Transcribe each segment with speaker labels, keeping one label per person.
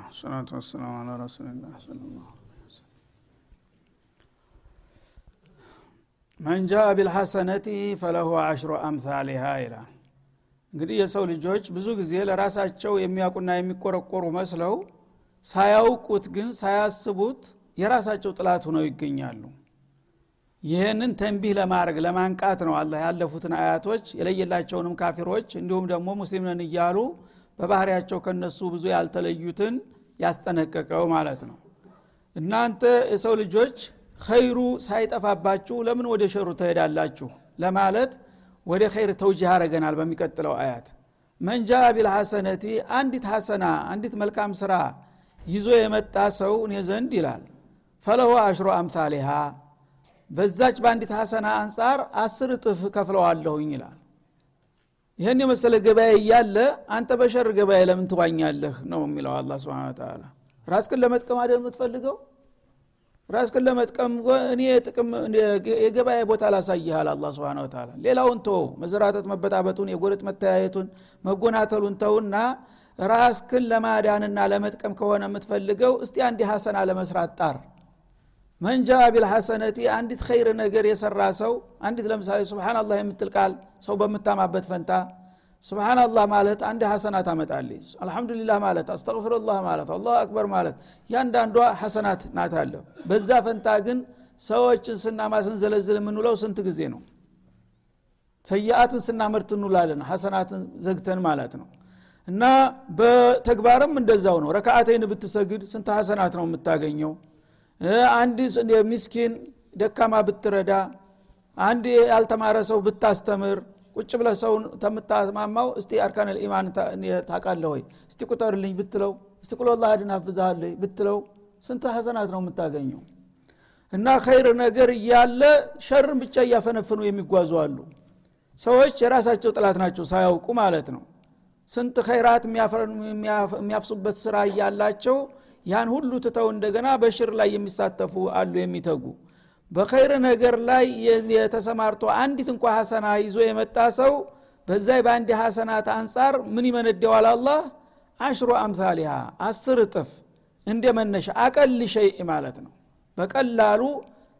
Speaker 1: ብስሚላህ ወልሐምዱሊላህ ሰላቱ ወሰላሙ አላ ወሰለም። መን ጃአ ቢልሐሰነቲ ፈለሁ አሽሩ አምሳሊሃ ይላል። እንግዲህ የሰው ልጆች ብዙ ጊዜ ለራሳቸው የሚያውቁና የሚቆረቆሩ መስለው ሳያውቁት ግን ሳያስቡት የራሳቸው ጥላት ሆነው ይገኛሉ። ይህንን ተንቢህ ለማድረግ ለማንቃት ነው አላህ ያለፉትን አያቶች የለየላቸውንም ካፊሮች እንዲሁም ደግሞ ሙስሊም እያሉ በባህሪያቸው ከነሱ ብዙ ያልተለዩትን ያስጠነቀቀው ማለት ነው። እናንተ የሰው ልጆች ኸይሩ ሳይጠፋባችሁ ለምን ወደ ሸሩ ትሄዳላችሁ? ለማለት ወደ ኸይር ተውጅህ አረገናል በሚቀጥለው አያት። መንጃ ቢልሐሰነቲ አንዲት ሐሰና አንዲት መልካም ስራ ይዞ የመጣ ሰው እኔ ዘንድ ይላል። ፈለሁ አሽሮ አምሳሊሃ በዛች በአንዲት ሐሰና አንጻር አስር እጥፍ ከፍለዋለሁኝ ይላል ይህን የመሰለ ገበያ እያለ አንተ በሸር ገበያ ለምን ትዋኛለህ ነው የሚለው አላ ስብን ተላ ራስክን ለመጥቀም አይደል የምትፈልገው? ራስክን ለመጥቀም እኔ ጥቅም የገበያ ቦታ ላሳይሃል አላ ስብን ተላ ሌላውን ተው መዘራተት መበጣበጡን የጎረጥ መተያየቱን መጎናተሉን ተውና ራስክን ለማዳንና ለመጥቀም ከሆነ የምትፈልገው እስቲ አንድ ሐሰና ለመስራት ጣር መንጃ ቢልሐሰነቲ አንዲት ኸይር ነገር የሰራ ሰው አንዲት ለምሳሌ ስብናላህ የምትል ቃል ሰው በምታማበት ፈንታ ስብናላህ ማለት አንድ ሐሰናት ታመጣለች አልሐምዱሊላህ ማለት አስተግፍሩላህ ማለት አላሁ አክበር ማለት ያንዳንዷ ሐሰናት ናት አለሁ በዛ ፈንታ ግን ሰዎችን ስናማ ስንዘለዝል የምንውለው ስንት ጊዜ ነው? ሰያአትን ስናመርት እንውላለን ሐሰናትን ዘግተን ማለት ነው። እና በተግባርም እንደዛው ነው። ረካአተይን ብትሰግድ ስንት ሐሰናት ነው የምታገኘው አንድ ሚስኪን ደካማ ብትረዳ አንድ ያልተማረ ሰው ብታስተምር ቁጭ ብለ ሰው ተምታማማው እስቲ አርካን ልኢማን ታቃለ ወይ? እስቲ ቁጠርልኝ ብትለው እስቲ ቁሎላ አድን ሀፍዛለይ ብትለው ስንት ሐሰናት ነው የምታገኘው? እና ኸይር ነገር እያለ ሸርን ብቻ እያፈነፍኑ የሚጓዙ አሉ። ሰዎች የራሳቸው ጥላት ናቸው ሳያውቁ ማለት ነው። ስንት ኸይራት የሚያፍሱበት ስራ እያላቸው ያን ሁሉ ትተው እንደገና በሽር ላይ የሚሳተፉ አሉ የሚተጉ። በኸይር ነገር ላይ የተሰማርቶ አንዲት እንኳ ሐሰና ይዞ የመጣ ሰው በዛይ በአንድ ሐሰናት አንጻር ምን ይመነደዋል? አላህ አሽሮ አምሳሊሃ አስር እጥፍ እንደ መነሻ አቀል ሸይእ ማለት ነው። በቀላሉ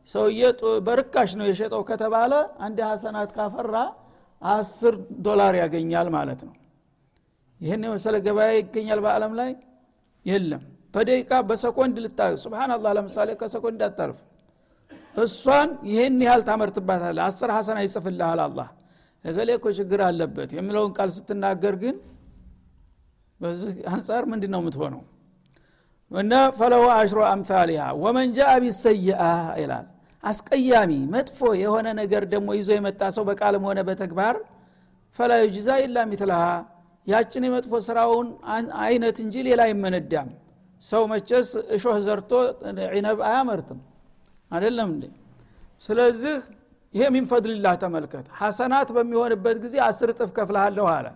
Speaker 1: ሰውዬ በርካሽ ነው የሸጠው ከተባለ አንድ ሐሰናት ካፈራ አስር ዶላር ያገኛል ማለት ነው። ይህን የመሰለ ገበያ ይገኛል በአለም ላይ? የለም በደቂቃ በሰኮንድ ልታ ስብናላህ ለምሳሌ ከሰኮንድ አታልፍ እሷን ይህን ያህል ታመርትባታለ አስር ሐሰና ይጽፍልሃል አላህ። እገሌ እኮ ችግር አለበት የሚለውን ቃል ስትናገር ግን በዚህ አንጻር ምንድ ነው የምትሆነው? እና ፈለሁ አሽሮ አምሳሊሃ ወመን ጃአ ቢሰይአ ይላል። አስቀያሚ መጥፎ የሆነ ነገር ደግሞ ይዞ የመጣ ሰው በቃልም ሆነ በተግባር ፈላ ዩጅዛ ኢላ ሚትልሃ። ያችን የመጥፎ ስራውን አይነት እንጂ ሌላ አይመነዳም ሰው መቸስ እሾህ ዘርቶ ዒነብ አያመርትም አይደለም እንዴ? ስለዚህ ይሄ ሚንፈድልላህ ተመልከት። ሐሰናት በሚሆንበት ጊዜ አስር ጥፍ ከፍልሃለሁ አለ።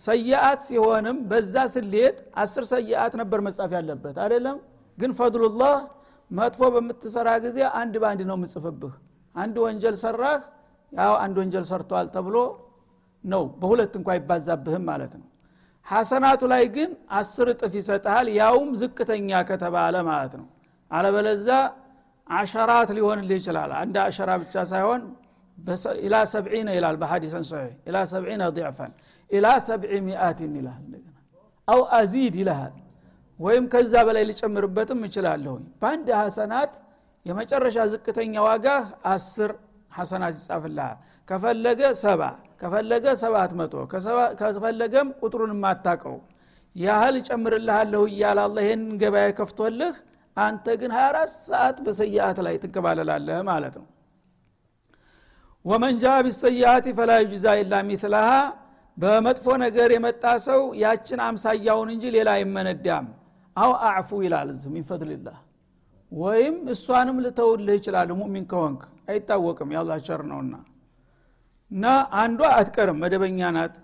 Speaker 1: ሰያአት ሲሆንም በዛ ስሌት አስር ሰያአት ነበር መጻፍ ያለበት። አይደለም? ግን ፈድሉላህ መጥፎ በምትሰራ ጊዜ አንድ በአንድ ነው ምጽፍብህ አንድ ወንጀል ሰራህ ያው አንድ ወንጀል ሰርቷል ተብሎ ነው። በሁለት እንኳ አይባዛብህም ማለት ነው ሐሰናቱ ላይ ግን አስር እጥፍ ይሰጥሃል ያውም ዝቅተኛ ከተባለ ማለት ነው። አለበለዛ አሸራት ሊሆንልህ ይችላል። አንድ አሸራ ብቻ ሳይሆን ኢላ ሰብዒነ ይላል በሐዲሰን ሰሒህ ኢላ ሰብዒነ ضዕፈን ኢላ ሰብዒ ሚአትን ይልሃል አው አዚድ ይልሃል። ወይም ከዛ በላይ ሊጨምርበትም እችላለሁኝ በአንድ ሐሰናት የመጨረሻ ዝቅተኛ ዋጋ አስር ሐሰናት ይጻፍልሃል። ከፈለገ ሰባ ከፈለገ ሰባት መቶ ከፈለገም ቁጥሩን የማታቀው ያህል እጨምርልሃለሁ እያለ አላ ይህን ገበያ ከፍቶልህ አንተ ግን 24 ሰዓት በሰያአት ላይ ትንከባለላለህ ማለት ነው። ወመን ጃ ቢሰያአት ፈላ ዩጅዛ ኢላ ሚትላሃ በመጥፎ ነገር የመጣ ሰው ያችን አምሳያውን እንጂ ሌላ አይመነዳም። አው አዕፉ ይላል እዚ ሚን ፈድልላህ ወይም እሷንም ልተውልህ ይችላል ሙሚን ከሆንክ። አይታወቅም። ያላ ቸር ነውና እና አንዷ አትቀርም መደበኛ ናት።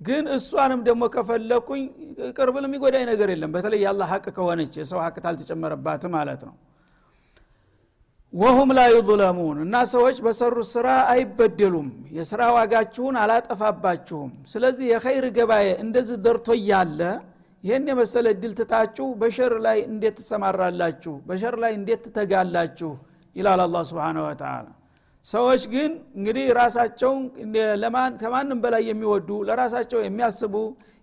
Speaker 1: ግን እሷንም ደግሞ ከፈለኩኝ ቅርብል የሚጎዳኝ ነገር የለም። በተለይ ያላ ሀቅ ከሆነች የሰው ሀቅ ታልተጨመረባት ማለት ነው። ወሁም ላ ዩظለሙን እና ሰዎች በሰሩት ስራ አይበደሉም። የስራ ዋጋችሁን አላጠፋባችሁም። ስለዚህ የኸይር ገባኤ እንደዚህ ደርቶ እያለ ይህን የመሰለ እድል ትታችሁ በሸር ላይ እንዴት ትሰማራላችሁ? በሸር ላይ እንዴት ትተጋላችሁ? ይላል አላ ስብን ወተላ ሰዎች ግን እንግዲህ ራሳቸውን ከማንም በላይ የሚወዱ ለራሳቸው የሚያስቡ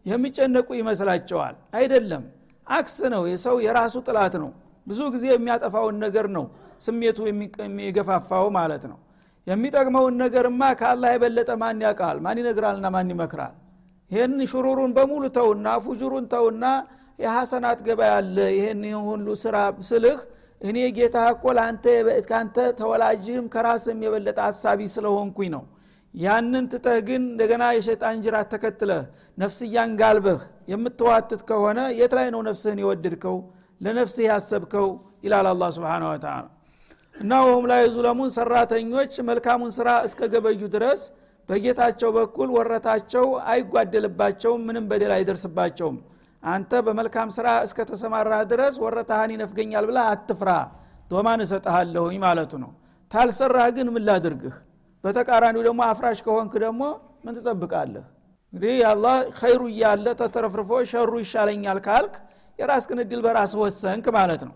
Speaker 1: የሚጨነቁ ይመስላቸዋል። አይደለም። አክስ ነው። የሰው የራሱ ጥላት ነው። ብዙ ጊዜ የሚያጠፋውን ነገር ነው ስሜቱ የሚገፋፋው ማለት ነው። የሚጠቅመውን ነገርማ ከአላህ የበለጠ ማን ያውቃል? ማን ይነግራልና ማን ይመክራል? ይህን ሹሩሩን በሙሉ ተውና ፉጁሩን ተውና የሐሰናት ገበያ አለ። ይህን ሁሉ ስራ ስልህ እኔ ጌታ እኮ ከአንተ ተወላጅህም ከራስህም የበለጠ አሳቢ ስለሆንኩኝ ነው። ያንን ትተህ ግን እንደገና የሸጣን ጅራት ተከትለህ ነፍስያን ጋልበህ የምትዋትት ከሆነ የት ላይ ነው ነፍስህን የወደድከው? ለነፍስህ ያሰብከው? ይላል አላ ስብን ወተላ እና ወሁም ላይ ዙለሙን ሰራተኞች መልካሙን ስራ እስከ ገበዩ ድረስ በጌታቸው በኩል ወረታቸው አይጓደልባቸውም ምንም በደል አይደርስባቸውም አንተ በመልካም ስራ እስከ ተሰማራህ ድረስ ወረታህን ይነፍገኛል ብላ አትፍራ። ዶማን እሰጠሃለሁኝ ማለቱ ነው። ታልሰራህ ግን ምን ላድርግህ? በተቃራኒው ደግሞ አፍራሽ ከሆንክ ደግሞ ምን ትጠብቃለህ? እንግዲህ አላህ ኸይሩ እያለ ተተረፍርፎ ሸሩ ይሻለኛል ካልክ የራስክን እድል በራስ ወሰንክ ማለት ነው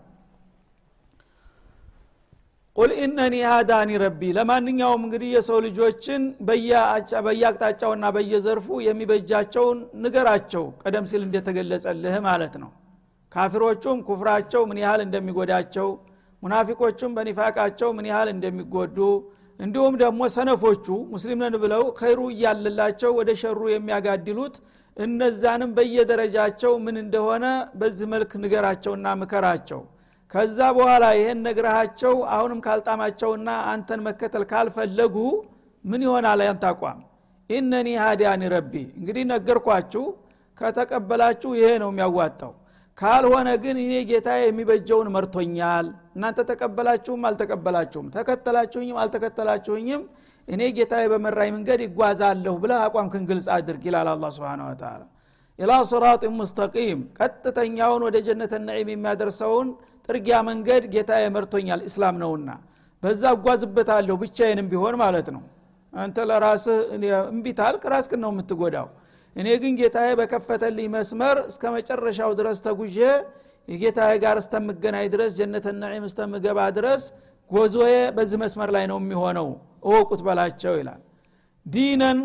Speaker 1: ቁል ኢነኒ ሃዳኒ ረቢ። ለማንኛውም እንግዲህ የሰው ልጆችን በየአቅጣጫውና በየዘርፉ የሚበጃቸውን ንገራቸው። ቀደም ሲል እንደተገለጸልህ ማለት ነው። ካፊሮቹም ኩፍራቸው ምን ያህል እንደሚጎዳቸው ሙናፊቆቹም በኒፋቃቸው ምን ያህል እንደሚጎዱ እንዲሁም ደግሞ ሰነፎቹ ሙስሊም ነን ብለው ኸይሩ እያለላቸው ወደ ሸሩ የሚያጋድሉት እነዛንም በየደረጃቸው ምን እንደሆነ በዚህ መልክ ንገራቸውና ምከራቸው ከዛ በኋላ ይህን ነግረሃቸው አሁንም ካልጣማቸውና አንተን መከተል ካልፈለጉ ምን ይሆናል? ያንተ አቋም ኢነኒ ሃዲያኒ ረቢ። እንግዲህ ነገርኳችሁ ከተቀበላችሁ ይሄ ነው የሚያዋጣው። ካልሆነ ግን እኔ ጌታ የሚበጀውን መርቶኛል። እናንተ ተቀበላችሁም አልተቀበላችሁም ተከተላችሁኝም አልተከተላችሁኝም እኔ ጌታ በመራኝ መንገድ ይጓዛለሁ ብለህ አቋምክን ግልጽ አድርግ ይላል አላ ስብን ወተላ ኢላ ስራጥ ሙስተቂም ቀጥተኛውን ወደ ጀነት ነዒም የሚያደርሰውን ጥርጊያ መንገድ ጌታ መርቶኛል እስላም ነውና በዛ እጓዝበታለሁ ብቻዬንም ቢሆን ማለት ነው። አንተ ለራስህ እምቢታልክ ራስክን ነው የምትጎዳው። እኔ ግን ጌታዬ በከፈተልኝ መስመር እስከ መጨረሻው ድረስ ተጉዤ የጌታዬ ጋር እስተምገናኝ ድረስ ጀነት ነዒም እስተምገባ ድረስ ጎዞዬ በዚህ መስመር ላይ ነው የሚሆነው። እወቁት በላቸው ይላል። ዲነን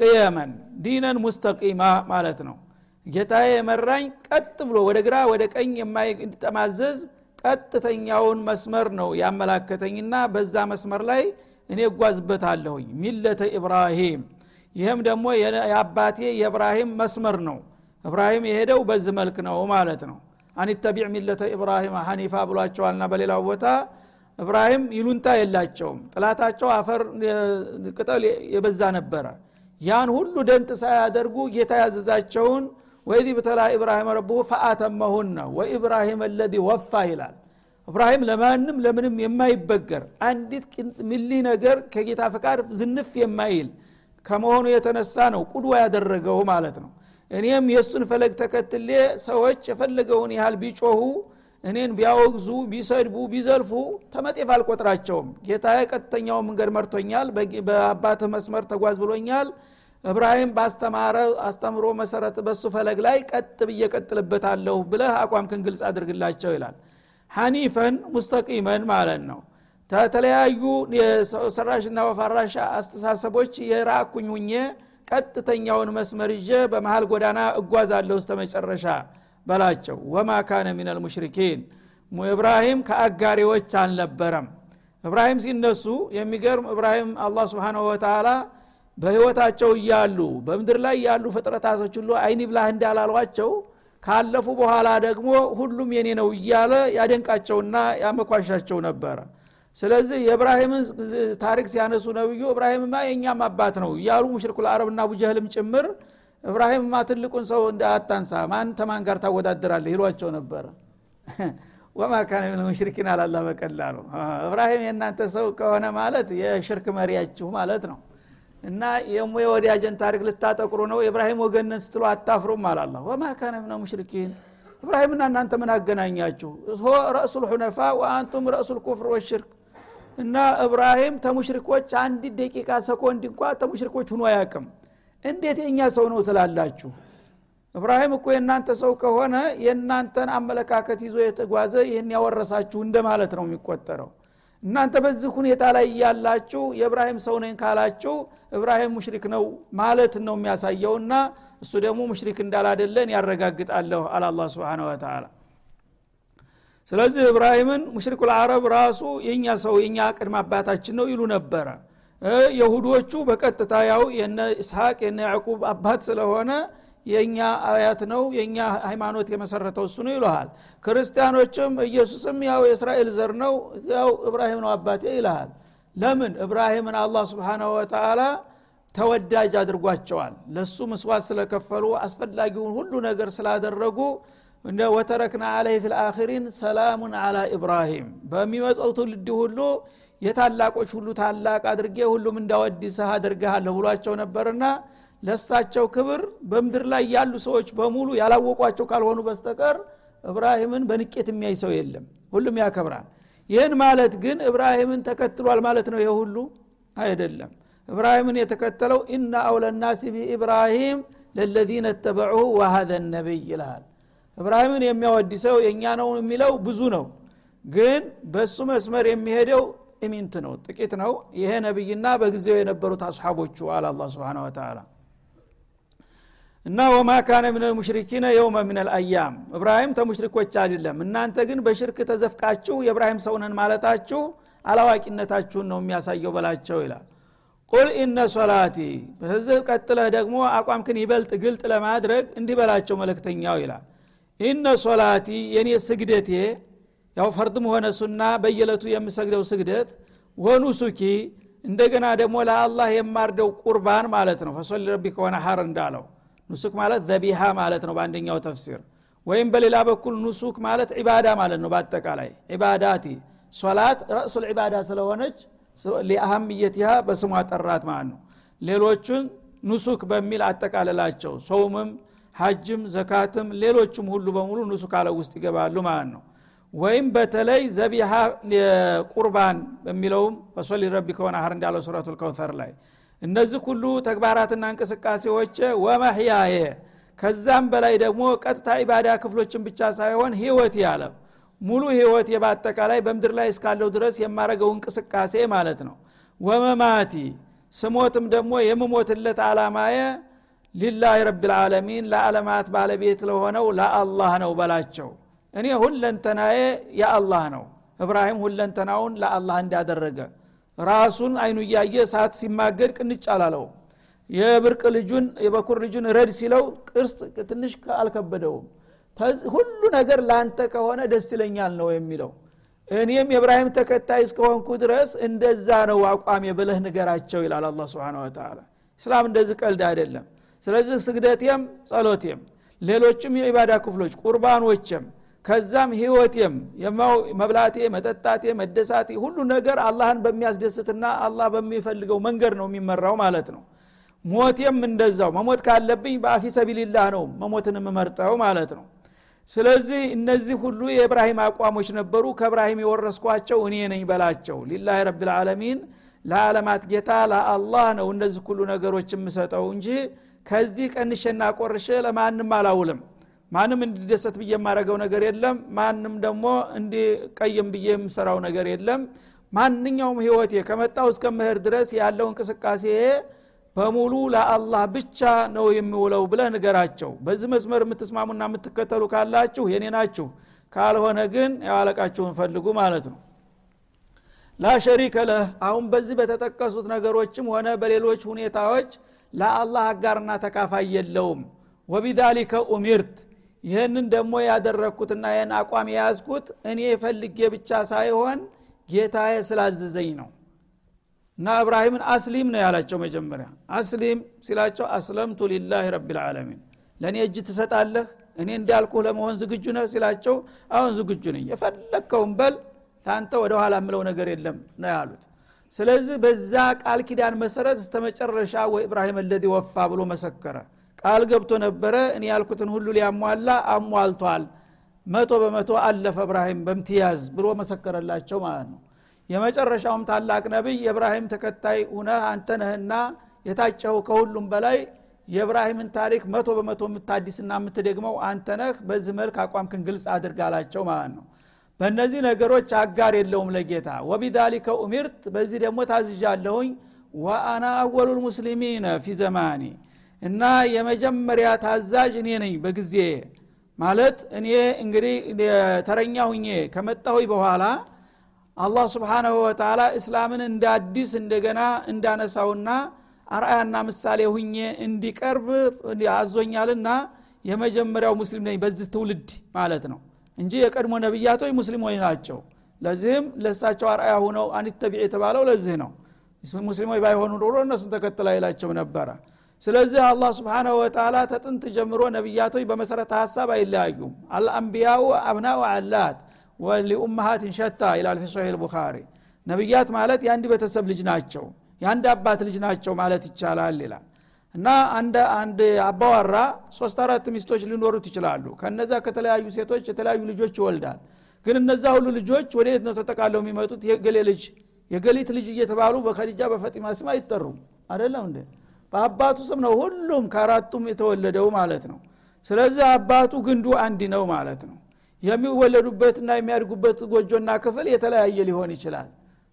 Speaker 1: ቅየመን ዲነን ሙስተቂማ ማለት ነው ጌታዬ የመራኝ ቀጥ ብሎ ወደ ግራ ወደ ቀኝ የማይጠማዘዝ ቀጥተኛውን መስመር ነው ያመላከተኝና በዛ መስመር ላይ እኔ እጓዝበታለሁኝ። ሚለተ ኢብራሂም። ይህም ደግሞ የአባቴ የእብራሂም መስመር ነው። እብራሂም የሄደው በዚህ መልክ ነው ማለት ነው። አኒተቢዕ ሚለተ ኢብራሂም ሐኒፋ ብሏቸዋልና በሌላው ቦታ እብራሂም ይሉንታ የላቸውም። ጥላታቸው አፈር ቅጠል የበዛ ነበረ። ያን ሁሉ ደንጥ ሳያደርጉ ጌታ ያዘዛቸውን ወይዚ ብተላ ኢብራሂም ረቡሁ ፈአተመሁነ ወኢብራሂም አለዚ ወፋ ይላል። እብራሂም ለማንም ለምንም የማይበገር አንዲት ሚሊ ነገር ከጌታ ፈቃድ ዝንፍ የማይል ከመሆኑ የተነሳ ነው ቁድዋ ያደረገው ማለት ነው። እኔም የእሱን ፈለግ ተከትሌ ሰዎች የፈለገውን ያህል ቢጮሁ እኔን ቢያወግዙ ቢሰድቡ ቢዘልፉ ተመጤፍ አልቆጥራቸውም። ጌታ ቀጥተኛው መንገድ መርቶኛል በአባትህ መስመር ተጓዝ ብሎኛል እብራሂም ባስተማረ አስተምሮ መሰረት በሱ ፈለግ ላይ ቀጥ ብዬ ቀጥልበታለሁ ብለህ አቋምክን ግልጽ አድርግላቸው ይላል። ሐኒፈን ሙስተቂመን ማለት ነው። ከተለያዩ ሰራሽና ወፋራሽ አስተሳሰቦች የራኩኝ ሁኜ ቀጥተኛውን መስመር ይዤ በመሃል ጎዳና እጓዛለሁ እስተ መጨረሻ በላቸው። ወማ ካነ ሚነል ሙሽሪኪን። ኢብራሂም ከአጋሪዎች አልነበረም። እብራሂም ሲነሱ የሚገርም እብራሂም አላህ ስብሓንሁ ወተላ በህይወታቸው እያሉ በምድር ላይ ያሉ ፍጥረታቶች ሁሉ አይኒ ብላህ እንዳላሏቸው ካለፉ በኋላ ደግሞ ሁሉም የኔ ነው እያለ ያደንቃቸውና ያመኳሻቸው ነበረ። ስለዚህ የእብራሂምን ታሪክ ሲያነሱ ነብዩ እብራሂምማ የእኛም አባት ነው እያሉ ሙሽሪኩል አረብና አቡጀህልም ጭምር እብራሂምማ ትልቁን ሰው እንዳታንሳ ማን ተማን ጋር ታወዳድራለህ? ይሏቸው ነበረ። ወማ ካነ ምን ሙሽሪኪን አላላ በቀላሉ። እብራሂም የእናንተ ሰው ከሆነ ማለት የሽርክ መሪያችሁ ማለት ነው እና የሞ የወዳጀን ታሪክ ልታጠቁሩ ነው? የእብራሂም ወገንን ስትሉ አታፍሩም አላላ ወማ ካነ ምን ሙሽሪኪን። እብራሂምና እናንተ ምን አገናኛችሁ? ሆ ረእሱ ልሑነፋ ወአንቱም ረእሱ ልኩፍር ወሽርክ። እና እብራሂም ተሙሽሪኮች አንድ ደቂቃ ሰኮንድ እንኳ ተሙሽሪኮች ሁኖ አያቅም እንዴት የእኛ ሰው ነው ትላላችሁ? እብራሂም እኮ የእናንተ ሰው ከሆነ የእናንተን አመለካከት ይዞ የተጓዘ ይህን ያወረሳችሁ እንደማለት ነው የሚቆጠረው እናንተ በዚህ ሁኔታ ላይ ያላችሁ የእብራሂም ሰው ነኝ ካላችሁ እብራሂም ሙሽሪክ ነው ማለት ነው የሚያሳየውና እሱ ደግሞ ሙሽሪክ እንዳላደለን ያረጋግጣለሁ አለ አላ ስብን ወተላ ስለዚህ እብራሂምን ሙሽሪኩል አረብ ራሱ የእኛ ሰው የእኛ ቅድመ አባታችን ነው ይሉ ነበረ። የሁዶቹ በቀጥታ ያው የነ እስሐቅ የነ ያዕቁብ አባት ስለሆነ የእኛ አያት ነው የእኛ ሃይማኖት የመሰረተው እሱ ነው ይልሃል ክርስቲያኖችም ኢየሱስም ያው የእስራኤል ዘር ነው ያው እብራሂም ነው አባቴ ይልሃል። ለምን? እብራሂምን አላህ ስብሓናሁ ወተላ ተወዳጅ አድርጓቸዋል። ለሱ ምስዋት ስለከፈሉ አስፈላጊውን ሁሉ ነገር ስላደረጉ ወተረክና አለህ ፊልአኺሪን ሰላሙን አላ ኢብራሂም። በሚመጣው ትውልድ ሁሉ የታላቆች ሁሉ ታላቅ አድርጌ ሁሉም እንዳወድስህ አድርግሃለሁ ብሏቸው ነበርና ለሳቸው ክብር በምድር ላይ ያሉ ሰዎች በሙሉ ያላወቋቸው ካልሆኑ በስተቀር እብራሂምን በንቄት የሚያይ ሰው የለም። ሁሉም ያከብራል። ይህን ማለት ግን እብራሂምን ተከትሏል ማለት ነው። ይሄ ሁሉ አይደለም። እብራሂምን የተከተለው ኢና አውለናሲ ቢኢብራሂም ለለዚነ ተበዑሁ ወሀዘ ነቢይ ይልሃል። እብራሂምን የሚያወድሰው የእኛ ነው የሚለው ብዙ ነው። ግን በሱ መስመር የሚሄደው ኢሚንት ነው ጥቂት ነው። ይሄ ነቢይና በጊዜው የነበሩት አስሓቦቹ አለ አላ ስብን ወተላ እና ወማ ካነ ምን ልሙሽሪኪነ የውመ ምን ልአያም እብራሂም ተሙሽሪኮች አይደለም። እናንተ ግን በሽርክ ተዘፍቃችሁ የእብራሂም ሰውነን ማለታችሁ አላዋቂነታችሁን ነው የሚያሳየው በላቸው ይላል። قل إن صلاتي በዚህ ቀጥለህ ደግሞ አቋምክን ይበልጥ ግልጥ ለማድረግ እንዲህ በላቸው መልክተኛው ይላል። إن صلاتي የኔ ስግደቴ ያው ፈርድም ሆነ ሱና በየለቱ የምሰግደው ስግደት ونسكي እንደገና ደግሞ ለአላህ የማርደው ቁርባን ማለት ነው። فصل لربك وانحر እንዳለው نسك ማለት ذبيحة ማለት ነው በአንደኛው ተፍሲር። ወይም በሌላ በኩል نسك ማለት عبادة ማለት ነው በአጠቃላይ። عبادتي ሶላት ረእሱል ዒባዳ ስለሆነች ሊአህምየትሃ በስሟ ጠራት ማለት ነው። ሌሎቹን ኑሱክ በሚል አጠቃለላቸው። ሰውምም ሀጅም ዘካትም ሌሎችም ሁሉ በሙሉ ኑሱክ አለ ውስጥ ይገባሉ ማለት ነው። ወይም በተለይ ዘቢሃ ቁርባን በሚለውም ወሶሊ ረቢ ከሆነ አህር እንዳለው ሱረቱ ልከውተር ላይ እነዚህ ሁሉ ተግባራትና እንቅስቃሴዎች ወመህያየ ከዛም በላይ ደግሞ ቀጥታ ኢባዳ ክፍሎችን ብቻ ሳይሆን ህይወት ያለ ሙሉ ህይወት በአጠቃላይ በምድር ላይ እስካለው ድረስ የማረገው እንቅስቃሴ ማለት ነው። ወመማቲ ስሞትም ደግሞ የምሞትለት አላማየ ሊላህ ረቢልዓለሚን ለዓለማት ባለቤት ለሆነው ለአላህ ነው በላቸው። እኔ ሁለንተናዬ የአላህ ነው። እብራሂም ሁለንተናውን ለአላህ እንዳደረገ ራሱን አይኑ እያየ ሰዓት ሲማገድ ቅንጭ አላለው የብርቅ ልጁን የበኩር ልጁን ረድ ሲለው ቅርስ ትንሽ አልከበደውም። ሁሉ ነገር ለአንተ ከሆነ ደስ ይለኛል ነው የሚለው። እኔም የእብራሂም ተከታይ እስከሆንኩ ድረስ እንደዛ ነው አቋም ብለህ ንገራቸው ይላል አላ ስብን ወተላ እስላም እንደዚህ ቀልድ አይደለም። ስለዚህ ስግደቴም ጸሎቴም ሌሎችም የኢባዳ ክፍሎች ቁርባኖችም ከዛም ህይወቴም መብላቴ መጠጣቴ መደሳቴ ሁሉ ነገር አላህን በሚያስደስትና አላህ በሚፈልገው መንገድ ነው የሚመራው ማለት ነው። ሞቴም እንደዛው መሞት ካለብኝ በአፊ ሰቢልላህ ነው መሞትን የምመርጠው ማለት ነው። ስለዚህ እነዚህ ሁሉ የእብራሂም አቋሞች ነበሩ። ከእብራሂም የወረስኳቸው እኔ ነኝ በላቸው። ሊላህ ረብልዓለሚን ለዓለማት ጌታ ለአላህ ነው እነዚህ ሁሉ ነገሮች የምሰጠው እንጂ ከዚህ ቀንሸና ቆርሼ ለማንም አላውልም ማንም እንዲደሰት ብዬ የማረገው ነገር የለም። ማንም ደግሞ እንዲቀይም ብዬ የምሰራው ነገር የለም። ማንኛውም ህይወቴ ከመጣው እስከ ምህር ድረስ ያለው እንቅስቃሴ በሙሉ ለአላህ ብቻ ነው የሚውለው ብለህ ንገራቸው። በዚህ መስመር የምትስማሙና የምትከተሉ ካላችሁ የኔ ናችሁ። ካልሆነ ግን ያዋለቃችሁን ፈልጉ ማለት ነው። ላሸሪከ ለህ። አሁን በዚህ በተጠቀሱት ነገሮችም ሆነ በሌሎች ሁኔታዎች ለአላህ አጋርና ተካፋይ የለውም። ወቢዛሊከ ኡሚርት ይህንን ደግሞ ያደረግኩትና ይህን አቋም የያዝኩት እኔ ፈልጌ ብቻ ሳይሆን ጌታዬ ስላዘዘኝ ነው። እና እብራሂምን አስሊም ነው ያላቸው መጀመሪያ። አስሊም ሲላቸው አስለምቱ ሊላህ ረቢልዓለሚን ለእኔ እጅ ትሰጣለህ እኔ እንዳልኩህ ለመሆን ዝግጁ ነህ ሲላቸው አሁን ዝግጁ ነኝ። የፈለግከውን በል ታንተ ወደ ኋላ ምለው ነገር የለም ነው ያሉት። ስለዚህ በዛ ቃል ኪዳን መሰረት እስተ መጨረሻ ወኢብራሂም አለዚ ወፋ ብሎ መሰከረ ቃል ገብቶ ነበረ። እኔ ያልኩትን ሁሉ ሊያሟላ አሟልቷል። መቶ በመቶ አለፈ እብራሂም በምትያዝ ብሎ መሰከረላቸው ማለት ነው። የመጨረሻውም ታላቅ ነቢይ የእብራሂም ተከታይ ሁነህ አንተ ነህና የታጨው ከሁሉም በላይ የእብራሂምን ታሪክ መቶ በመቶ የምታዲስና የምትደግመው አንተ ነህ። በዚህ መልክ አቋምክን ግልጽ አድርግ ማለት ነው። በእነዚህ ነገሮች አጋር የለውም ለጌታ። ወቢዛሊከ ኡሚርት በዚህ ደግሞ ታዝዣለሁኝ። ወአና አወሉል ሙስሊሚነ ፊ ዘማኒ እና የመጀመሪያ ታዛዥ እኔ ነኝ በጊዜ። ማለት እኔ እንግዲህ ተረኛ ሁኜ ከመጣሁኝ በኋላ አላህ ስብሓናሁ ወተላ እስላምን እንደ አዲስ እንደገና እንዳነሳውና አርአያና ምሳሌ ሁኜ እንዲቀርብ አዞኛልና የመጀመሪያው ሙስሊም ነኝ በዚህ ትውልድ ማለት ነው እንጂ የቀድሞ ነቢያቶች ሙስሊሞች ናቸው። ለዚህም ለሳቸው አርአያ ሁነው አንተቢዕ የተባለው ለዚህ ነው። ሙስሊሞች ባይሆኑ ኖሮ እነሱን ተከትላ ይላቸው ነበረ ስለዚህ አላህ ስብሓናሁ ወተላ ተጥንት ጀምሮ ነቢያቶች በመሰረተ ሀሳብ አይለያዩም። አልአንቢያው አብናኡ አላት ወሊኡመሃትን ሸታ ይላል ፊ ሶሒህ ቡኻሪ ነቢያት ማለት የአንድ ቤተሰብ ልጅ ናቸው የአንድ አባት ልጅ ናቸው ማለት ይቻላል ይላል። እና አንድ አንድ አባዋራ ሶስት አራት ሚስቶች ሊኖሩት ይችላሉ። ከነዛ ከተለያዩ ሴቶች የተለያዩ ልጆች ይወልዳል። ግን እነዛ ሁሉ ልጆች ወደ የት ነው ተጠቃለው የሚመጡት? የገሌ ልጅ የገሊት ልጅ እየተባሉ በከዲጃ በፈጢማ ስም አይጠሩም። አደለም እንደ በአባቱ ስም ነው ሁሉም ከአራቱም የተወለደው ማለት ነው። ስለዚህ አባቱ ግንዱ አንድ ነው ማለት ነው። የሚወለዱበትና የሚያድጉበት ጎጆና ክፍል የተለያየ ሊሆን ይችላል።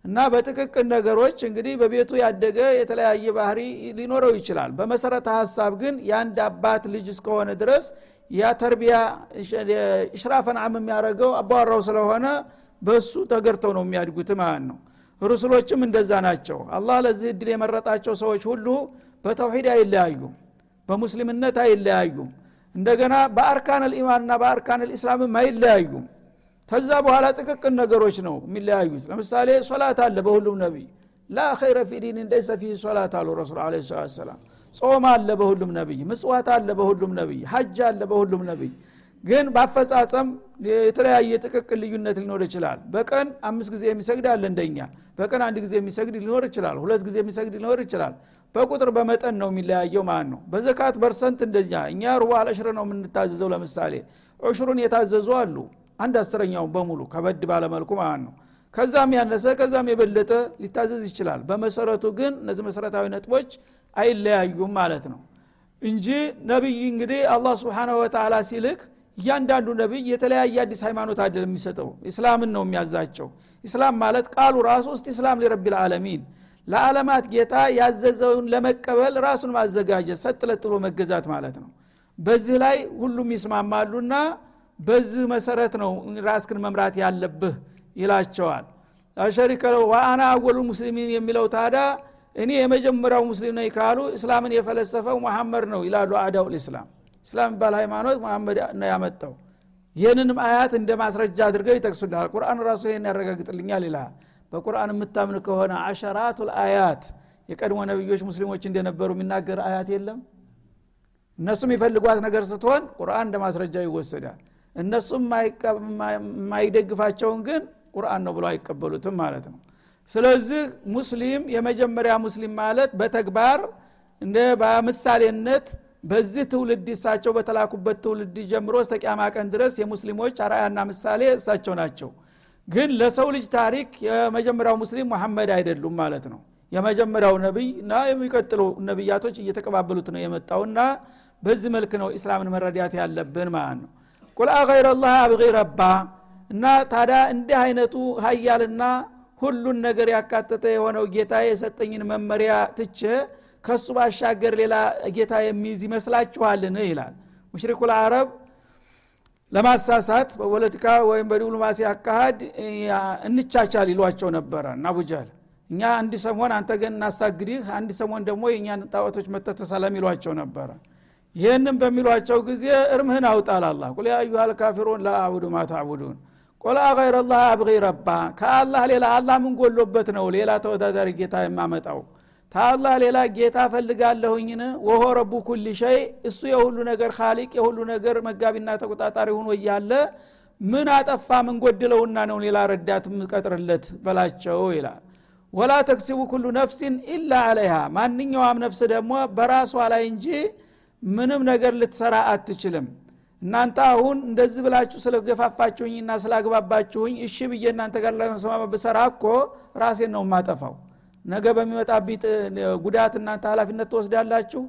Speaker 1: እና በጥቅቅን ነገሮች እንግዲህ በቤቱ ያደገ የተለያየ ባህሪ ሊኖረው ይችላል። በመሰረተ ሀሳብ ግን የአንድ አባት ልጅ እስከሆነ ድረስ ያ ተርቢያ እሽራፈን አም የሚያደረገው አባወራው ስለሆነ በሱ ተገርተው ነው የሚያድጉት ማለት ነው። ሩስሎችም እንደዛ ናቸው። አላህ ለዚህ እድል የመረጣቸው ሰዎች ሁሉ በተውሂድ አይለያዩም በሙስሊምነት አይለያዩም። እንደገና በአርካን ልኢማንና በአርካን ልእስላምም አይለያዩም። ከዛ በኋላ ጥቅቅን ነገሮች ነው የሚለያዩት። ለምሳሌ ሶላት አለ በሁሉም ነቢይ። ላ ኸይረ ፊ ዲን እንደይሰ ፊ ሶላት አሉ ረሱል አለ ሰላም ጾም አለ በሁሉም ነቢይ። ምጽዋት አለ በሁሉም ነቢይ። ሀጅ አለ በሁሉም ነቢይ። ግን በአፈጻጸም የተለያየ ጥቅቅን ልዩነት ሊኖር ይችላል። በቀን አምስት ጊዜ የሚሰግድ አለ እንደኛ። በቀን አንድ ጊዜ የሚሰግድ ሊኖር ይችላል። ሁለት ጊዜ የሚሰግድ ሊኖር ይችላል በቁጥር በመጠን ነው የሚለያየው ማለት ነው። በዘካት በርሰንት እንደኛ እኛ ሩባ አለሽር ነው የምንታዘዘው ለምሳሌ። ዑሽሩን የታዘዙ አሉ አንድ አስረኛውን በሙሉ ከበድ ባለመልኩ ማለት ነው። ከዛም ያነሰ ከዛም የበለጠ ሊታዘዝ ይችላል። በመሰረቱ ግን እነዚህ መሰረታዊ ነጥቦች አይለያዩም ማለት ነው። እንጂ ነቢይ እንግዲህ አላህ ስብሓንሁ ወተላ ሲልክ እያንዳንዱ ነቢይ የተለያየ አዲስ ሃይማኖት አይደለም የሚሰጠው። እስላምን ነው የሚያዛቸው። ኢስላም ማለት ቃሉ ራሱ ውስጥ ኢስላም ሊረቢል ዓለሚን ለዓለማት ጌታ ያዘዘውን ለመቀበል ራሱን ማዘጋጀት ሰጥ ለጥሎ መገዛት ማለት ነው። በዚህ ላይ ሁሉም ይስማማሉና በዚህ መሰረት ነው ራስክን መምራት ያለብህ ይላቸዋል። ሸሪከ ወአና አወሉ ሙስሊሚን የሚለው ታዳ እኔ የመጀመሪያው ሙስሊም ነኝ ካሉ እስላምን የፈለሰፈው መሐመድ ነው ይላሉ አዳው ልእስላም እስላም የሚባል ሃይማኖት መሐመድ ነው ያመጣው። ይህንንም አያት እንደ ማስረጃ አድርገው ይጠቅሱልሃል። ቁርአን ራሱ ይህን ያረጋግጥልኛል ይልሃል በቁርአን የምታምን ከሆነ አሸራቱ አያት የቀድሞ ነቢዮች ሙስሊሞች እንደነበሩ የሚናገር አያት የለም? እነሱም የሚፈልጓት ነገር ስትሆን ቁርአን እንደ ማስረጃ ይወሰዳል። እነሱም የማይደግፋቸውን ግን ቁርአን ነው ብሎ አይቀበሉትም ማለት ነው። ስለዚህ ሙስሊም የመጀመሪያ ሙስሊም ማለት በተግባር እንደ በምሳሌነት በዚህ ትውልድ እሳቸው በተላኩበት ትውልድ ጀምሮ እስተ ቀን ድረስ የሙስሊሞች አርአያና ምሳሌ እሳቸው ናቸው ግን ለሰው ልጅ ታሪክ የመጀመሪያው ሙስሊም መሐመድ አይደሉም ማለት ነው። የመጀመሪያው ነቢይ እና የሚቀጥሉ ነቢያቶች እየተቀባበሉት ነው የመጣውና በዚህ መልክ ነው ኢስላምን መረዳት ያለብን ማለት ነው። ቁል አገይረ ላህ አብጊ ረባ እና ታዲያ እንዲህ አይነቱ ሀያልና ሁሉን ነገር ያካተተ የሆነው ጌታ የሰጠኝን መመሪያ ትቼ ከሱ ባሻገር ሌላ ጌታ የሚይዝ ይመስላችኋልን? ይላል። ሙሽሪኩ ልአረብ ለማሳሳት በፖለቲካ ወይም በዲፕሎማሲ አካሃድ እንቻቻል ይሏቸው ነበረ እና አቡጃል እኛ አንድ ሰሞን አንተ ግን እናሳግዲህ አንድ ሰሞን ደግሞ የእኛን ጣዖቶች ተሰለም ይሏቸው ነበረ። ይህንም በሚሏቸው ጊዜ እርምህን አውጣል አላ ቁል ያዩሃል ካፊሩን ላአቡዱ ማ ቆል አገይረ ላህ አብጊ ረባ ከአላህ ሌላ አላህ ምን ነው? ሌላ ተወዳዳሪ ጌታ የማመጣው ታላህ ሌላ ጌታ ፈልጋለሁኝን? ወሆ ረቡ ኩል ሸይ እሱ የሁሉ ነገር ካሊቅ የሁሉ ነገር መጋቢና ተቆጣጣሪ ሁኖ እያለ ምን አጠፋ? ምን ጎድለውና ነው ሌላ ረዳት ምቀጥርለት በላቸው ይላል። ወላ ተክሲቡ ኩሉ ነፍሲን ኢላ አለይሃ ማንኛውም ነፍስ ደግሞ በራሷ ላይ እንጂ ምንም ነገር ልትሰራ አትችልም። እናንተ አሁን እንደዚህ ብላችሁ ስለገፋፋችሁኝና ስላግባባችሁኝ እሺ ብዬ እናንተ ጋር ለመስማማ ብሰራ እኮ ራሴን ነው የማጠፋው ነገ በሚመጣብኝ ጉዳት እናንተ ሀላፊነት ትወስዳላችሁ?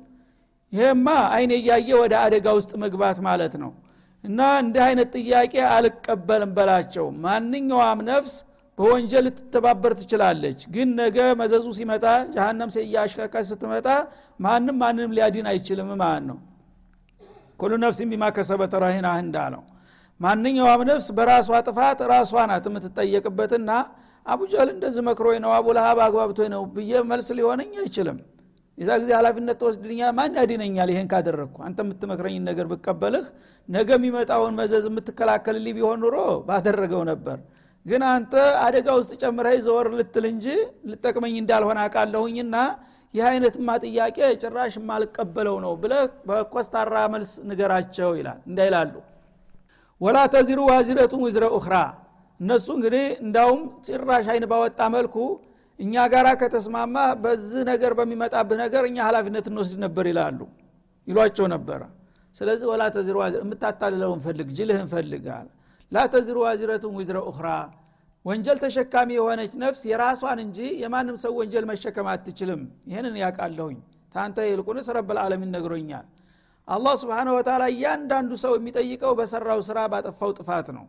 Speaker 1: ይሄማ አይን እያየ ወደ አደጋ ውስጥ መግባት ማለት ነው። እና እንዲህ አይነት ጥያቄ አልቀበልም በላቸው። ማንኛውም ነፍስ በወንጀል ልትተባበር ትችላለች። ግን ነገ መዘዙ ሲመጣ ጀሃነም እያሽከካች ስትመጣ ማንም ማንንም ሊያድን አይችልም ማለት ነው። ኩሉ ነፍሲን ቢማ ከሰበት ረሂና እንዳለው ማንኛውም ነፍስ በራሷ ጥፋት ራሷ ናት የምትጠየቅበትና አቡጀል እንደዚህ መክሮኝ ነው አቡ ለሀብ አግባብቶኝ ነው ብዬ መልስ ሊሆነኝ አይችልም። የዛ ጊዜ ሀላፊነት ተወስድኛ ማን ያድነኛል ይሄን ካደረግኩ? አንተ የምትመክረኝ ነገር ብቀበልህ ነገ የሚመጣውን መዘዝ የምትከላከልልኝ ቢሆን ኑሮ ባደረገው ነበር። ግን አንተ አደጋ ውስጥ ጨምረህ ዘወር ልትል እንጂ ልጠቅመኝ እንዳልሆነ አውቃለሁኝና ይህ አይነትማ ጥያቄ ጭራሽ የማልቀበለው ነው ብለህ በኮስታራ መልስ ንገራቸው ይላል። እንዳይላሉ ወላ ተዚሩ ዋዚረቱን ውዝረ ኡኽራ እነሱ እንግዲህ እንዳውም ጭራሽ አይን ባወጣ መልኩ እኛ ጋራ ከተስማማ በዚህ ነገር በሚመጣብህ ነገር እኛ ሀላፊነት እንወስድ ነበር ይላሉ። ይሏቸው ነበረ ስለዚህ ወላ ተዚሩ የምታታልለውን ፈልግ ጅልህን ፈልጋል ላ ተዚሩ ዋዚረቱን ውዝረ ኡኽራ ወንጀል ተሸካሚ የሆነች ነፍስ የራሷን እንጂ የማንም ሰው ወንጀል መሸከም አትችልም። ይህንን ያውቃለሁኝ። ታንተ ይልቁንስ ረብልዓለሚን ነግሮኛል። አላህ ስብሓነ ወተላ እያንዳንዱ ሰው የሚጠይቀው በሰራው ስራ ባጠፋው ጥፋት ነው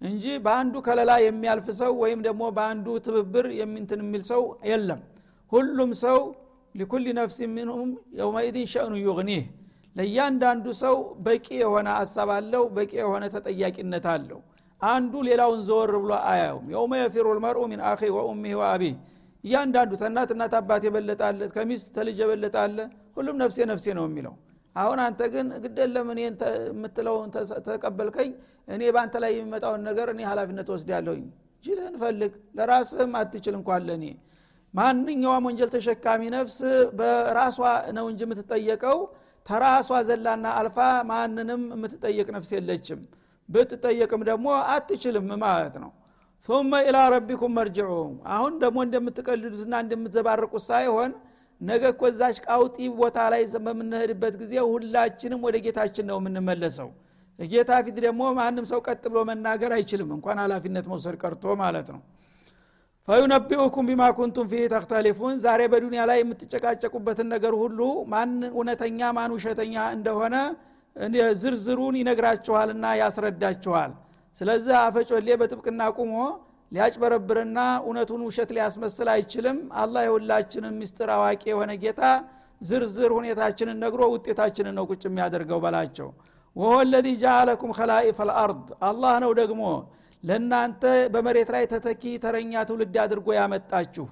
Speaker 1: እንጂ በአንዱ ከለላ የሚያልፍ ሰው ወይም ደግሞ በአንዱ ትብብር የሚንትን የሚል ሰው የለም። ሁሉም ሰው ሊኩል ነፍስ ሚንሁም የውመኢድን ሸእኑ ዩግኒህ። ለእያንዳንዱ ሰው በቂ የሆነ አሳብ አለው በቂ የሆነ ተጠያቂነት አለው። አንዱ ሌላውን ዘወር ብሎ አያውም። የውመ የፊሩ ልመርኡ ሚን አኺ ወኡሚህ ወአቢህ። እያንዳንዱ እናት አባት የበለጣለ ከሚስት ተልጅ የበለጣለ ሁሉም ነፍሴ ነፍሴ ነው የሚለው አሁን አንተ ግን ግደለም እኔን የምትለውን ተቀበልከኝ እኔ በአንተ ላይ የሚመጣውን ነገር እኔ ሀላፊነት ወስድ ያለሁኝ ጅልህን ፈልግ ለራስህም አትችል እንኳን ለእኔ ማንኛውም ወንጀል ተሸካሚ ነፍስ በራሷ ነው እንጂ የምትጠየቀው። ተራሷ ዘላና አልፋ ማንንም የምትጠየቅ ነፍስ የለችም። ብትጠየቅም ደግሞ አትችልም ማለት ነው። ثم ኢላ ረቢኩም መርጅዑም። አሁን ደግሞ እንደምትቀልዱትና እንደምትዘባርቁት ሳይሆን ነገ እኮ እዛች ቃውጢ ቦታ ላይ በምንሄድበት ጊዜ ሁላችንም ወደ ጌታችን ነው የምንመለሰው። ጌታ ፊት ደግሞ ማንም ሰው ቀጥ ብሎ መናገር አይችልም። እንኳን ሀላፊነት መውሰድ ቀርቶ ማለት ነው። ፈዩነቢኡኩም ቢማ ኩንቱም ፊህ ተክተሊፉን። ዛሬ በዱንያ ላይ የምትጨቃጨቁበትን ነገር ሁሉ ማን እውነተኛ ማን ውሸተኛ እንደሆነ ዝርዝሩን ይነግራችኋልና ያስረዳችኋል። ስለዚህ አፈጮሌ በጥብቅና ቁሞ ሊያጭበረብርና እውነቱን ውሸት ሊያስመስል አይችልም። አላህ የሁላችንን ምስጢር አዋቂ የሆነ ጌታ ዝርዝር ሁኔታችንን ነግሮ ውጤታችንን ነው ቁጭ የሚያደርገው በላቸው። ወሆ ለዚ ጃአለኩም ከላኢፈ ልአርድ። አላህ ነው ደግሞ ለእናንተ በመሬት ላይ ተተኪ ተረኛ ትውልድ አድርጎ ያመጣችሁ።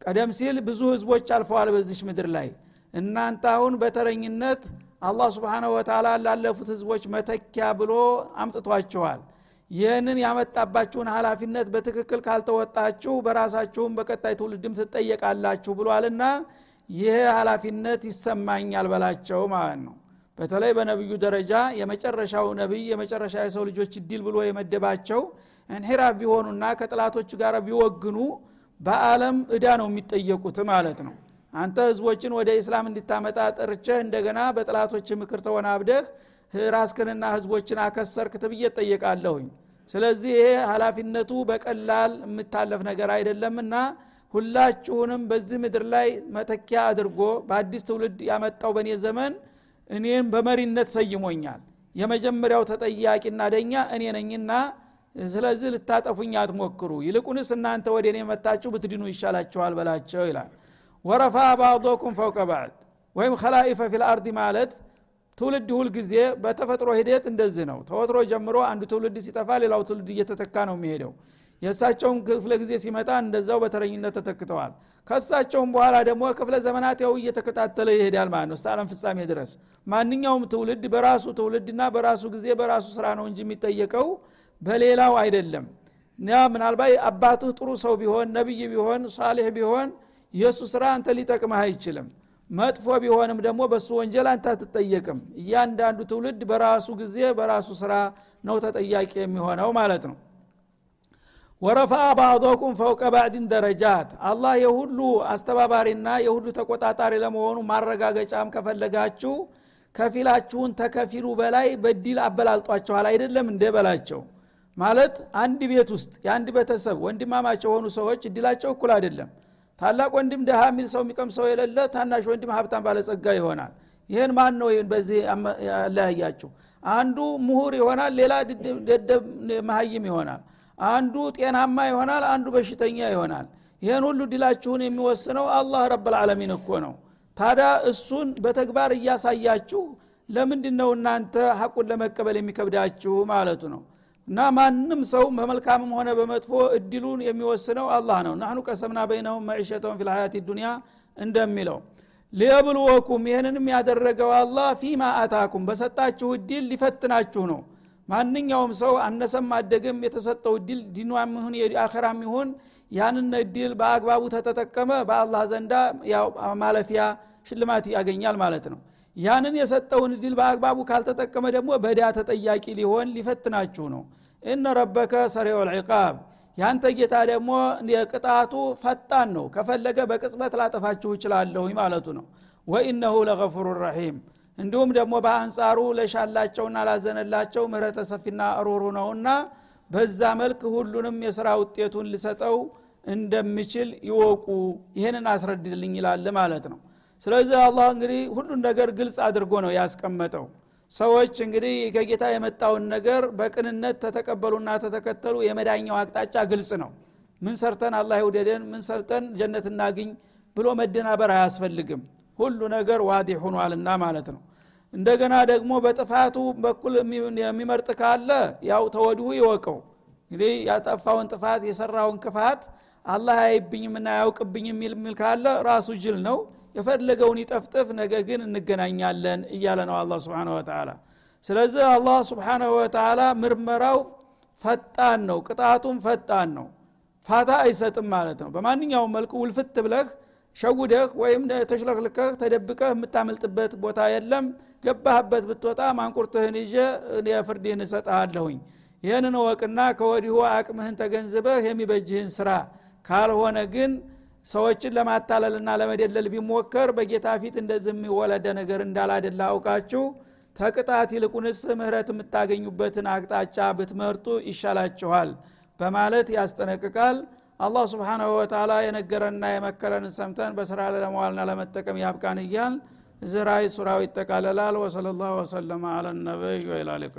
Speaker 1: ቀደም ሲል ብዙ ህዝቦች አልፈዋል በዚች ምድር ላይ። እናንተ አሁን በተረኝነት አላህ ስብሓነሁ ወተላ ላለፉት ህዝቦች መተኪያ ብሎ አምጥቷቸዋል ይህንን ያመጣባችሁን ሀላፊነት በትክክል ካልተወጣችሁ በራሳችሁም በቀጣይ ትውልድም ትጠየቃላችሁ ብሏልና ይህ ሀላፊነት ይሰማኛል በላቸው ማለት ነው። በተለይ በነቢዩ ደረጃ የመጨረሻው ነቢይ የመጨረሻ የሰው ልጆች እድል ብሎ የመደባቸው እንሒራፍ ቢሆኑና ከጥላቶች ጋር ቢወግኑ በአለም እዳ ነው የሚጠየቁት ማለት ነው። አንተ ህዝቦችን ወደ ኢስላም እንዲታመጣ ጠርቸህ እንደገና በጥላቶች ምክር ተወናብደህ ራስክንና ህዝቦችን አከሰርክ ትብዬ ጠየቃለሁኝ ስለዚህ ይሄ ሀላፊነቱ በቀላል የምታለፍ ነገር አይደለምና ሁላችሁንም በዚህ ምድር ላይ መተኪያ አድርጎ በአዲስ ትውልድ ያመጣው በእኔ ዘመን እኔም በመሪነት ሰይሞኛል። የመጀመሪያው ተጠያቂና ዳኛ እኔ ነኝና ስለዚህ ልታጠፉኝ አትሞክሩ። ይልቁንስ እናንተ ወደ እኔ መታችሁ ብትድኑ ይሻላችኋል በላቸው ይላል። ورفع بعضكم فوق بعض ወይም خلائف في الأرض ማለት ትውልድ ሁል ጊዜ በተፈጥሮ ሂደት እንደዚህ ነው። ተወትሮ ጀምሮ አንዱ ትውልድ ሲጠፋ ሌላው ትውልድ እየተተካ ነው የሚሄደው። የእሳቸውም ክፍለ ጊዜ ሲመጣ እንደዛው በተረኝነት ተተክተዋል። ከእሳቸውም በኋላ ደግሞ ክፍለ ዘመናት ያው እየተከታተለ ይሄዳል ማለት ነው እስተ አለም ፍጻሜ ድረስ። ማንኛውም ትውልድ በራሱ ትውልድና በራሱ ጊዜ በራሱ ስራ ነው እንጂ የሚጠየቀው በሌላው አይደለም። ያ ምናልባት አባትህ ጥሩ ሰው ቢሆን ነቢይ ቢሆን ሳሌሕ ቢሆን የእሱ ስራ አንተ ሊጠቅምህ አይችልም መጥፎ ቢሆንም ደግሞ በእሱ ወንጀል አንተ አትጠየቅም። እያንዳንዱ ትውልድ በራሱ ጊዜ በራሱ ስራ ነው ተጠያቂ የሚሆነው ማለት ነው። ወረፋ ባዕዶኩም ፈውቀ ባዕድን ደረጃት። አላህ የሁሉ አስተባባሪና የሁሉ ተቆጣጣሪ ለመሆኑ ማረጋገጫም ከፈለጋችሁ ከፊላችሁን ተከፊሉ በላይ በዲል አበላልጧቸኋል አይደለም እንደ በላቸው? ማለት አንድ ቤት ውስጥ የአንድ ቤተሰብ ወንድማማች የሆኑ ሰዎች እድላቸው እኩል አይደለም ታላቅ ወንድም ደሃ የሚል ሰው የሚቀም ሰው የሌለ ታናሽ ወንድም ሀብታም ባለጸጋ ይሆናል። ይህን ማን ነው በዚህ ያለያያችሁ አንዱ ምሁር ይሆናል ሌላ ደደብ መሀይም ይሆናል። አንዱ ጤናማ ይሆናል አንዱ በሽተኛ ይሆናል። ይህን ሁሉ ድላችሁን የሚወስነው አላህ ረብልዓለሚን እኮ ነው። ታዲያ እሱን በተግባር እያሳያችሁ ለምንድን ነው እናንተ ሐቁን ለመቀበል የሚከብዳችሁ ማለቱ ነው እና ማንም ሰው በመልካምም ሆነ በመጥፎ እድሉን የሚወስነው አላህ ነው። ናህኑ ቀሰምና በይነሁም መዒሸተውን ፊ ዱኒያ እንደሚለው ሊየብልወኩም ይህንንም ያደረገው አላህ ፊማ አታኩም በሰጣችሁ እድል ሊፈትናችሁ ነው። ማንኛውም ሰው አነሰም አደግም የተሰጠው እድል ዲኗም ይሁን የአኸራም ይሁን ያንን እድል በአግባቡ ተተጠቀመ በአላህ ዘንዳ ማለፊያ ሽልማት ያገኛል ማለት ነው። ያንን የሰጠውን እድል በአግባቡ ካልተጠቀመ ደግሞ በዳ ተጠያቂ ሊሆን ሊፈትናችሁ ነው እነ ረበከ ሰሪዑ ልዕቃብ ያንተ ጌታ ደግሞ የቅጣቱ ፈጣን ነው። ከፈለገ በቅጽበት ላጠፋችሁ ይችላለሁኝ ማለቱ ነው። ወኢነሁ ለገፉሩ ረሒም እንዲሁም ደግሞ በአንጻሩ ለሻላቸውና ላዘነላቸው ምህረተ ሰፊና ሩሩ ነውና በዛ መልክ ሁሉንም የስራ ውጤቱን ልሰጠው እንደሚችል ይወቁ። ይህንን አስረድልኝ ይላል ማለት ነው። ስለዚህ አላህ እንግዲህ ሁሉን ነገር ግልጽ አድርጎ ነው ያስቀመጠው ሰዎች እንግዲህ ከጌታ የመጣውን ነገር በቅንነት ተተቀበሉና ተተከተሉ የመዳኛው አቅጣጫ ግልጽ ነው። ምን ሰርተን አላህ ይውደደን? ምን ሰርተን ጀነት እናግኝ ብሎ መደናበር አያስፈልግም። ሁሉ ነገር ዋዲ ሆኗልና ማለት ነው። እንደገና ደግሞ በጥፋቱ በኩል የሚመርጥ ካለ ያው ተወዲሁ ይወቀው። እንግዲህ ያጠፋውን ጥፋት የሰራውን ክፋት አላህ አይብኝምና ያውቅብኝም የሚል ካለ ራሱ ጅል ነው የፈለገውን ይጠፍጥፍ ነገ ግን እንገናኛለን እያለ ነው አላ ስብን ወተላ ስለዚህ አላህ ስብሓናሁ ወተላ ምርመራው ፈጣን ነው ቅጣቱም ፈጣን ነው። ፋታ አይሰጥም ማለት ነው። በማንኛውም መልኩ ውልፍት ብለህ ሸውደህ ወይም ተሽለክልከህ ተደብቀህ የምታመልጥበት ቦታ የለም። ገባህበት ብትወጣ ማንቁርትህን ይዤ የፍርድህን እሰጠሃለሁኝ ይህንን ወቅና ከወዲሁ አቅምህን ተገንዝበህ የሚበጅህን ስራ ካልሆነ ግን ሰዎችን ለማታለልና ለመደለል ቢሞከር በጌታ ፊት እንደዚህ የሚወለደ ነገር እንዳላደላ አውቃችሁ ተቅጣት ይልቁንስ ምህረት የምታገኙበትን አቅጣጫ ብትመርጡ ይሻላችኋል በማለት ያስጠነቅቃል። አላህ ስብሓናሁ ወተላ የነገረንና የመከረንን ሰምተን በስራ ለመዋልና ለመጠቀም ያብቃን እያል እዚህ ራይ ሱራው ይጠቃለላል። ወሰለ ላሁ ወሰለማ አለ ነቢይ ወይላሊቃ